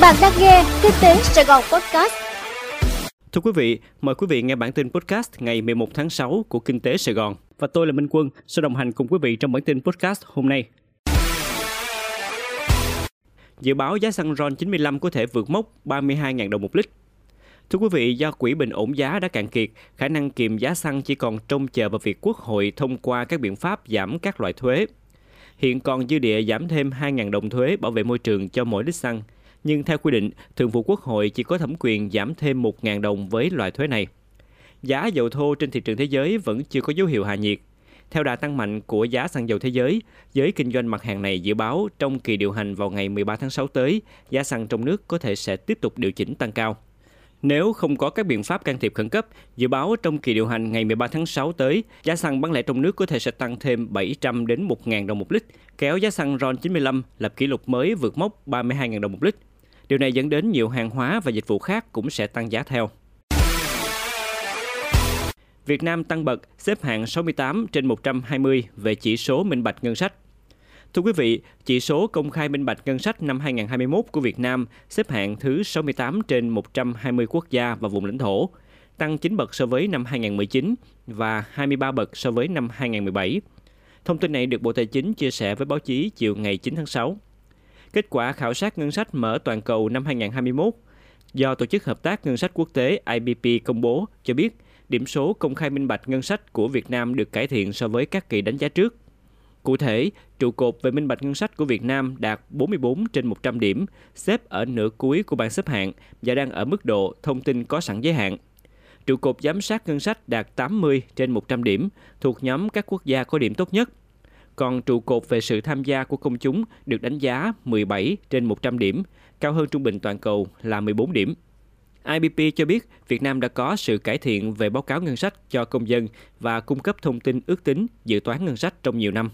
Bạn đang nghe Kinh tế Sài Gòn Podcast. Thưa quý vị, mời quý vị nghe bản tin podcast ngày 11 tháng 6 của Kinh tế Sài Gòn. Và tôi là Minh Quân, sẽ đồng hành cùng quý vị trong bản tin podcast hôm nay. Dự báo giá xăng RON 95 có thể vượt mốc 32.000 đồng một lít. Thưa quý vị, do quỹ bình ổn giá đã cạn kiệt, khả năng kiềm giá xăng chỉ còn trông chờ vào việc Quốc hội thông qua các biện pháp giảm các loại thuế. Hiện còn dư địa giảm thêm 2.000 đồng thuế bảo vệ môi trường cho mỗi lít xăng – nhưng theo quy định, Thượng vụ Quốc hội chỉ có thẩm quyền giảm thêm 1.000 đồng với loại thuế này. Giá dầu thô trên thị trường thế giới vẫn chưa có dấu hiệu hạ nhiệt. Theo đà tăng mạnh của giá xăng dầu thế giới, giới kinh doanh mặt hàng này dự báo trong kỳ điều hành vào ngày 13 tháng 6 tới, giá xăng trong nước có thể sẽ tiếp tục điều chỉnh tăng cao. Nếu không có các biện pháp can thiệp khẩn cấp, dự báo trong kỳ điều hành ngày 13 tháng 6 tới, giá xăng bán lẻ trong nước có thể sẽ tăng thêm 700 đến 1.000 đồng một lít, kéo giá xăng RON 95 lập kỷ lục mới vượt mốc 32.000 đồng một lít. Điều này dẫn đến nhiều hàng hóa và dịch vụ khác cũng sẽ tăng giá theo. Việt Nam tăng bậc, xếp hạng 68 trên 120 về chỉ số minh bạch ngân sách. Thưa quý vị, chỉ số công khai minh bạch ngân sách năm 2021 của Việt Nam xếp hạng thứ 68 trên 120 quốc gia và vùng lãnh thổ, tăng 9 bậc so với năm 2019 và 23 bậc so với năm 2017. Thông tin này được Bộ Tài chính chia sẻ với báo chí chiều ngày 9 tháng 6. Kết quả khảo sát ngân sách mở toàn cầu năm 2021 do Tổ chức Hợp tác Ngân sách Quốc tế IBP công bố cho biết điểm số công khai minh bạch ngân sách của Việt Nam được cải thiện so với các kỳ đánh giá trước. Cụ thể, trụ cột về minh bạch ngân sách của Việt Nam đạt 44 trên 100 điểm, xếp ở nửa cuối của bảng xếp hạng và đang ở mức độ thông tin có sẵn giới hạn. Trụ cột giám sát ngân sách đạt 80 trên 100 điểm, thuộc nhóm các quốc gia có điểm tốt nhất còn trụ cột về sự tham gia của công chúng được đánh giá 17 trên 100 điểm, cao hơn trung bình toàn cầu là 14 điểm. IBP cho biết Việt Nam đã có sự cải thiện về báo cáo ngân sách cho công dân và cung cấp thông tin ước tính dự toán ngân sách trong nhiều năm.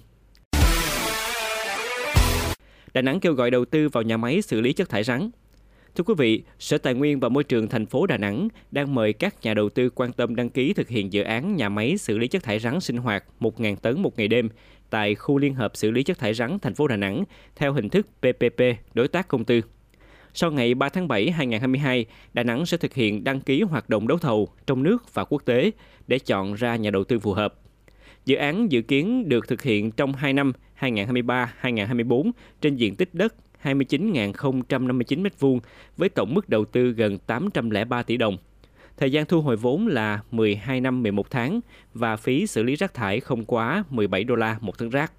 Đà Nẵng kêu gọi đầu tư vào nhà máy xử lý chất thải rắn. Thưa quý vị, Sở Tài nguyên và Môi trường thành phố Đà Nẵng đang mời các nhà đầu tư quan tâm đăng ký thực hiện dự án nhà máy xử lý chất thải rắn sinh hoạt 1.000 tấn một ngày đêm tại khu liên hợp xử lý chất thải rắn thành phố Đà Nẵng theo hình thức PPP đối tác công tư. Sau ngày 3 tháng 7 2022, Đà Nẵng sẽ thực hiện đăng ký hoạt động đấu thầu trong nước và quốc tế để chọn ra nhà đầu tư phù hợp. Dự án dự kiến được thực hiện trong 2 năm 2023-2024 trên diện tích đất 29.059 m2 với tổng mức đầu tư gần 803 tỷ đồng. Thời gian thu hồi vốn là 12 năm 11 tháng và phí xử lý rác thải không quá 17 đô la một tấn rác.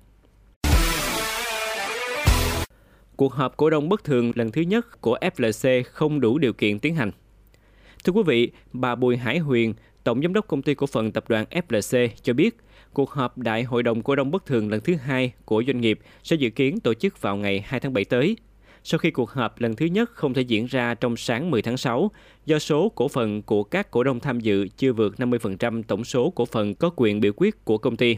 Cuộc họp cổ đông bất thường lần thứ nhất của FLC không đủ điều kiện tiến hành. Thưa quý vị, bà Bùi Hải Huyền, Tổng Giám đốc Công ty Cổ phần Tập đoàn FLC cho biết, cuộc họp Đại hội đồng cổ đông bất thường lần thứ hai của doanh nghiệp sẽ dự kiến tổ chức vào ngày 2 tháng 7 tới sau khi cuộc họp lần thứ nhất không thể diễn ra trong sáng 10 tháng 6 do số cổ phần của các cổ đông tham dự chưa vượt 50% tổng số cổ phần có quyền biểu quyết của công ty.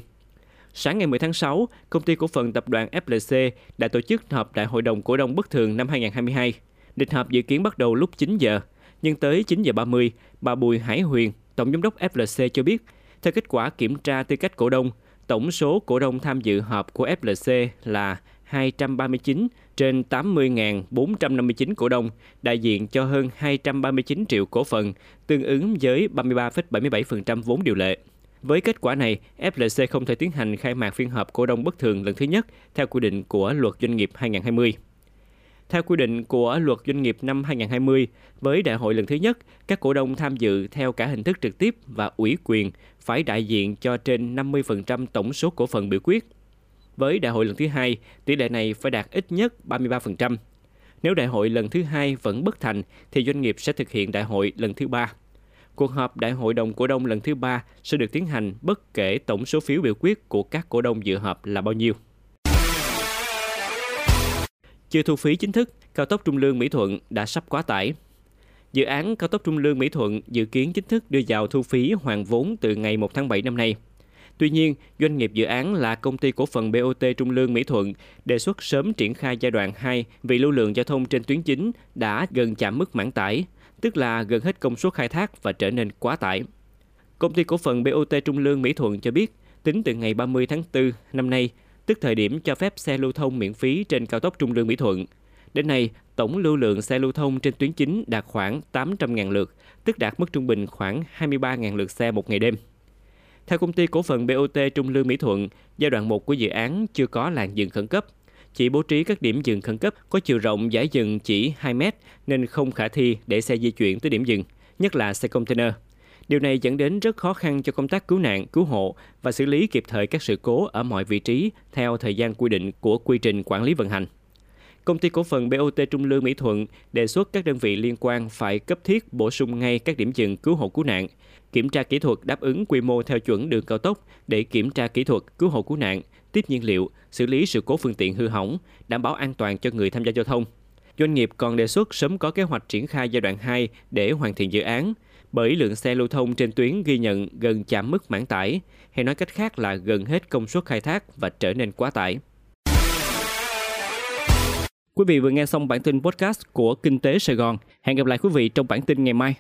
Sáng ngày 10 tháng 6, công ty cổ phần tập đoàn FLC đã tổ chức họp đại hội đồng cổ đông bất thường năm 2022. Lịch họp dự kiến bắt đầu lúc 9 giờ, nhưng tới 9 giờ 30, bà Bùi Hải Huyền, tổng giám đốc FLC cho biết, theo kết quả kiểm tra tư cách cổ đông, tổng số cổ đông tham dự họp của FLC là 239 trên 80.459 cổ đông, đại diện cho hơn 239 triệu cổ phần, tương ứng với 33,77% vốn điều lệ. Với kết quả này, FLC không thể tiến hành khai mạc phiên họp cổ đông bất thường lần thứ nhất theo quy định của Luật Doanh nghiệp 2020. Theo quy định của Luật Doanh nghiệp năm 2020, với đại hội lần thứ nhất, các cổ đông tham dự theo cả hình thức trực tiếp và ủy quyền phải đại diện cho trên 50% tổng số cổ phần biểu quyết – với đại hội lần thứ hai, tỷ lệ này phải đạt ít nhất 33%. Nếu đại hội lần thứ hai vẫn bất thành, thì doanh nghiệp sẽ thực hiện đại hội lần thứ ba. Cuộc họp đại hội đồng cổ đông lần thứ ba sẽ được tiến hành bất kể tổng số phiếu biểu quyết của các cổ đông dự họp là bao nhiêu. Chưa thu phí chính thức, cao tốc Trung Lương Mỹ Thuận đã sắp quá tải. Dự án cao tốc Trung Lương Mỹ Thuận dự kiến chính thức đưa vào thu phí hoàn vốn từ ngày 1 tháng 7 năm nay – Tuy nhiên, doanh nghiệp dự án là công ty cổ phần BOT Trung Lương Mỹ Thuận đề xuất sớm triển khai giai đoạn 2 vì lưu lượng giao thông trên tuyến chính đã gần chạm mức mãn tải, tức là gần hết công suất khai thác và trở nên quá tải. Công ty cổ phần BOT Trung Lương Mỹ Thuận cho biết, tính từ ngày 30 tháng 4 năm nay, tức thời điểm cho phép xe lưu thông miễn phí trên cao tốc Trung Lương Mỹ Thuận, Đến nay, tổng lưu lượng xe lưu thông trên tuyến chính đạt khoảng 800.000 lượt, tức đạt mức trung bình khoảng 23.000 lượt xe một ngày đêm. Theo công ty cổ phần BOT Trung Lương Mỹ Thuận, giai đoạn 1 của dự án chưa có làn dừng khẩn cấp. Chỉ bố trí các điểm dừng khẩn cấp có chiều rộng giải dừng chỉ 2 mét nên không khả thi để xe di chuyển tới điểm dừng, nhất là xe container. Điều này dẫn đến rất khó khăn cho công tác cứu nạn, cứu hộ và xử lý kịp thời các sự cố ở mọi vị trí theo thời gian quy định của quy trình quản lý vận hành. Công ty cổ phần BOT Trung Lương Mỹ Thuận đề xuất các đơn vị liên quan phải cấp thiết bổ sung ngay các điểm dừng cứu hộ cứu nạn, kiểm tra kỹ thuật đáp ứng quy mô theo chuẩn đường cao tốc để kiểm tra kỹ thuật cứu hộ cứu nạn, tiếp nhiên liệu, xử lý sự cố phương tiện hư hỏng, đảm bảo an toàn cho người tham gia giao thông. Doanh nghiệp còn đề xuất sớm có kế hoạch triển khai giai đoạn 2 để hoàn thiện dự án, bởi lượng xe lưu thông trên tuyến ghi nhận gần chạm mức mãn tải, hay nói cách khác là gần hết công suất khai thác và trở nên quá tải. Quý vị vừa nghe xong bản tin podcast của Kinh tế Sài Gòn. Hẹn gặp lại quý vị trong bản tin ngày mai.